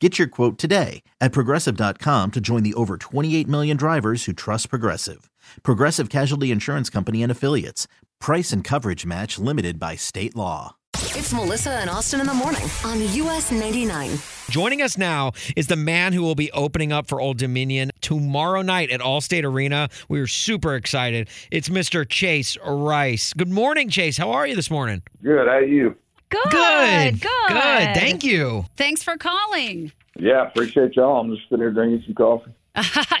Get your quote today at progressive.com to join the over 28 million drivers who trust Progressive. Progressive Casualty Insurance Company and Affiliates. Price and coverage match limited by state law. It's Melissa and Austin in the morning on US 99. Joining us now is the man who will be opening up for Old Dominion tomorrow night at Allstate Arena. We are super excited. It's Mr. Chase Rice. Good morning, Chase. How are you this morning? Good. How are you? Good. Good. Good. Good. Thank you. Thanks for calling. Yeah, appreciate y'all. I'm just sitting here drinking some coffee.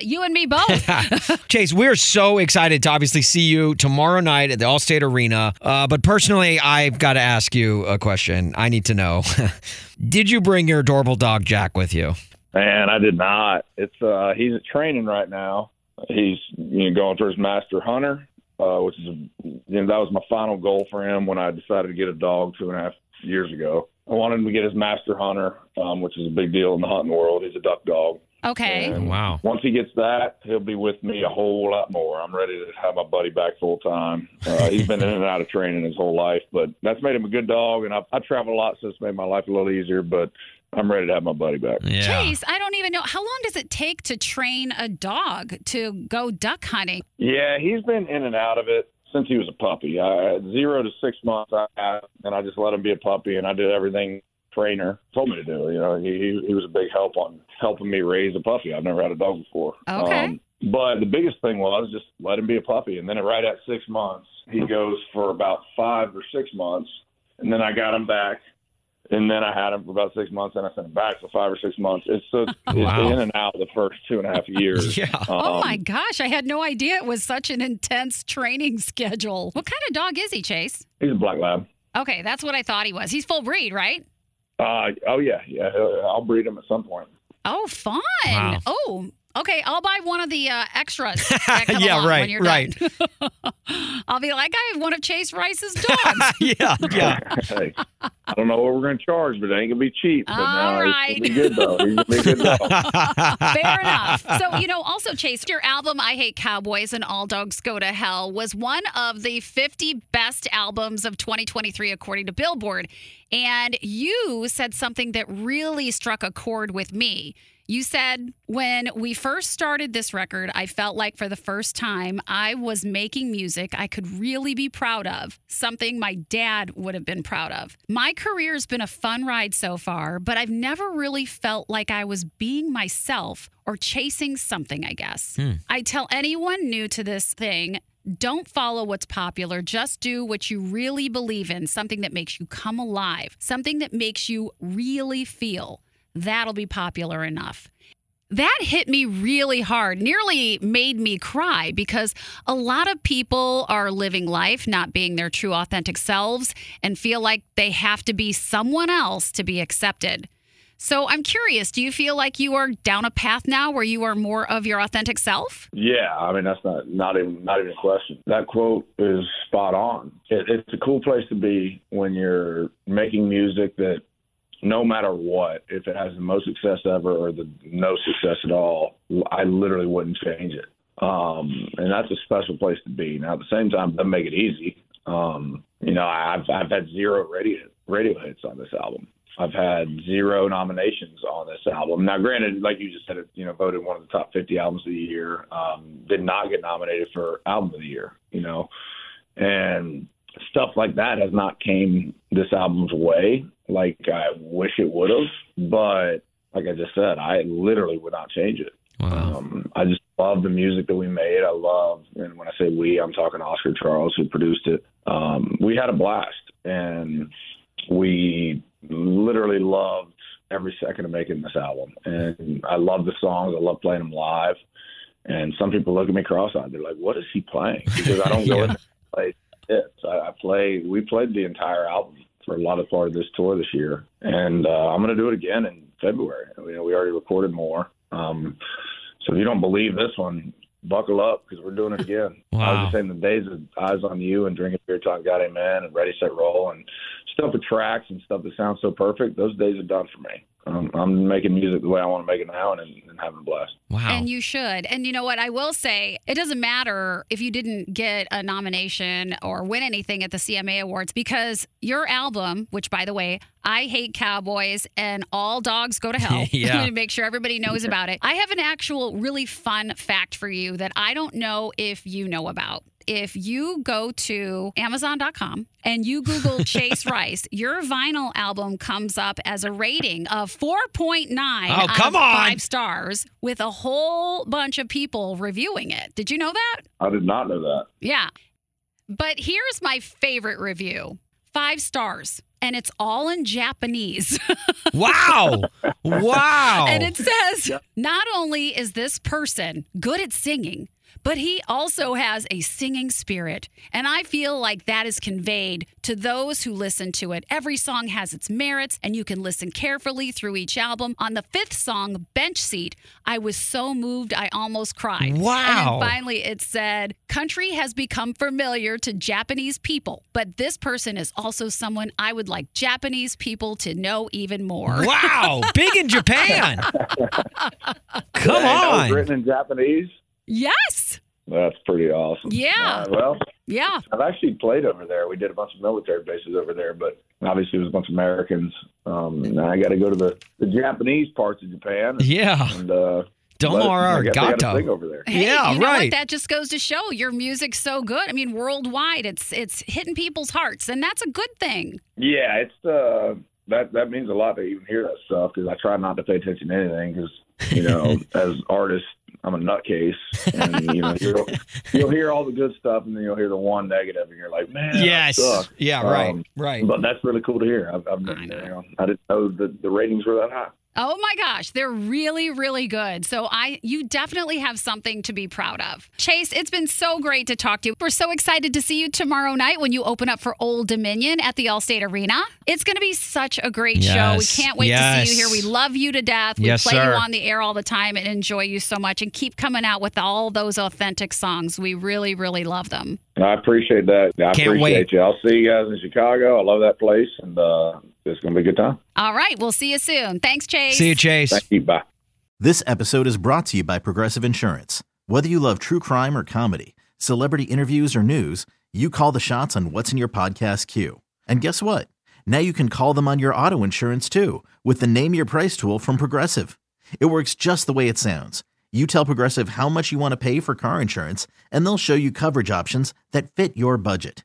you and me both. Chase, we're so excited to obviously see you tomorrow night at the Allstate Arena. Uh, but personally, I've got to ask you a question. I need to know Did you bring your adorable dog, Jack, with you? Man, I did not. It's uh he's at training right now. He's you know going for his master hunter, uh, which is you know that was my final goal for him when I decided to get a dog two and a half years ago. I wanted him to get his master hunter, um, which is a big deal in the hunting world. He's a duck dog. okay. And Wow. Once he gets that, he'll be with me a whole lot more. I'm ready to have my buddy back full time. Uh, he's been in and out of training his whole life, but that's made him a good dog. And I've, I travel a lot, so it's made my life a little easier. But I'm ready to have my buddy back. Yeah. Chase, I don't even know. How long does it take to train a dog to go duck hunting? Yeah, he's been in and out of it since he was a puppy. I, zero to six months, I had, and I just let him be a puppy, and I did everything trainer told me to do. You know, he he- he was a big help on helping me raise a puppy. I've never had a dog before. Okay. Um, but the biggest thing was just let him be a puppy, and then right at six months, he goes for about five or six months, and then I got him back. And then I had him for about six months, and I sent him back for five or six months. It's so it's Wow. in and out the first two and a half years. Yeah. oh Um, my gosh, I had no idea it was such an intense training schedule. What kind of dog is he, Chase? He's a black lab. Okay, that's what I thought he was. He's full breed, right? Uh, oh yeah, yeah. I'll breed him at some point. Oh, fun. Wow. Oh, okay. I'll buy one of the uh, extras. that come Yeah, along right, When you're right. Done. I'll be like, I have one of Chase Rice's dogs. yeah. Yeah. hey, I don't know what we're going to charge, but it ain't gonna be cheap. But All no, right. he's gonna be good though. He's gonna be good dog. Fair enough. So, you know, also, Chase, your album, I Hate Cowboys and All Dogs Go to Hell, was one of the 50 best albums of 2023, according to Billboard. And you said something that really struck a chord with me. You said, when we first started this record, I felt like for the first time I was making music I could really be proud of, something my dad would have been proud of. My career's been a fun ride so far, but I've never really felt like I was being myself or chasing something, I guess. Hmm. I tell anyone new to this thing, don't follow what's popular. Just do what you really believe in, something that makes you come alive, something that makes you really feel. That'll be popular enough. That hit me really hard, nearly made me cry because a lot of people are living life not being their true authentic selves and feel like they have to be someone else to be accepted. So I'm curious, do you feel like you are down a path now where you are more of your authentic self? Yeah, I mean that's not not even not even a question. That quote is spot on. It, it's a cool place to be when you're making music that no matter what, if it has the most success ever or the no success at all, I literally wouldn't change it. Um, and that's a special place to be. Now at the same time, doesn't make it easy. Um, you know, I've I've had zero radio radio hits on this album. I've had zero nominations on this album. Now, granted, like you just said, you know voted one of the top 50 albums of the year. Um, did not get nominated for album of the year. You know, and stuff like that has not came this album's way like I wish it would have. But like I just said, I literally would not change it. Wow. Um, I just love the music that we made. I love, and when I say we, I'm talking Oscar Charles who produced it. Um, we had a blast, and we literally loved every second of making this album. And I love the songs. I love playing them live. And some people look at me cross-eyed. They're like, "What is he playing?" Because I don't go Yeah. in play hits. I, I play. We played the entire album for a lot of part of this tour this year, and uh, I'm going to do it again in February. You know, we already recorded more. Um, so if you don't believe this one, buckle up because we're doing it again. I was just saying the days of eyes on you and drinking beer, talking God Amen, and Ready Set Roll, and stuff with tracks and stuff that sounds so perfect. Those days are done for me. Um, I'm making music the way I want to make it now, and, and having a blast. Wow. And you should. And you know what? I will say it doesn't matter if you didn't get a nomination or win anything at the CMA Awards because your album, which by the way, I hate cowboys and all dogs go to hell. Yeah. I'm to make sure everybody knows about it. I have an actual really fun fact for you that I don't know if you know about. If you go to Amazon.com and you Google Chase Rice, your vinyl album comes up as a rating of 4.9 Oh, out come of on. five stars with a whole bunch of people reviewing it. Did you know that? I did not know that. Yeah. But here's my favorite review five stars. And it's all in Japanese. wow. Wow. And it says not only is this person good at singing, but he also has a singing spirit. And I feel like that is conveyed to those who listen to it. Every song has its merits, and you can listen carefully through each album. On the fifth song, Bench Seat, I was so moved I almost cried. Wow. And then finally, it said, Country has become familiar to Japanese people, but this person is also someone I would like Japanese people to know even more. wow. Big in Japan. Come Dang, on. written in Japanese. Yes. That's pretty awesome. Yeah. Uh, well, Yeah. I've actually played over there. We did a bunch of military bases over there, but obviously it was a bunch of Americans. Um, and I got to go to the, the Japanese parts of Japan. And, Yeah. and uh, Domo but I guess they got a thing over there. Hey, Yeah, you know right. what? That just goes to show your music's so good. I mean, worldwide, it's it's hitting people's hearts, and that's a good thing. Yeah, it's uh, that that means a lot to even hear that stuff because I try not to pay attention to anything because you know as artists I'm a nutcase and you know you'll, you'll hear all the good stuff and then you'll hear the one negative and you're like man Yes. Yeah, right. Um, right. But that's really cool to hear. I've, I've I you know. know, I didn't know the the ratings were that high. Oh my gosh, they're really, really good. So I you definitely have something to be proud of. Chase, it's been so great to talk to you. We're so excited to see you tomorrow night when you open up for Old Dominion at the Allstate Arena. It's gonna be such a great show. We can't wait to see you here. We love you to death. We Yes, play sir. you on the air all the time and enjoy you so much and keep coming out with all those authentic songs. We really, really love them. I appreciate that. I Can't appreciate wait. you. I'll see you guys in Chicago. I love that place and uh, it's gonna be a good time. All right, we'll see you soon. Thanks, Chase. See you, Chase. Thank you. Bye. This episode is brought to you by Progressive Insurance. Whether you love true crime or comedy, celebrity interviews or news, you call the shots on what's in your podcast queue. And guess what? Now you can call them on your auto insurance too with the Name Your Price tool from Progressive. It works just the way it sounds. You tell Progressive how much you want to pay for car insurance, and they'll show you coverage options that fit your budget.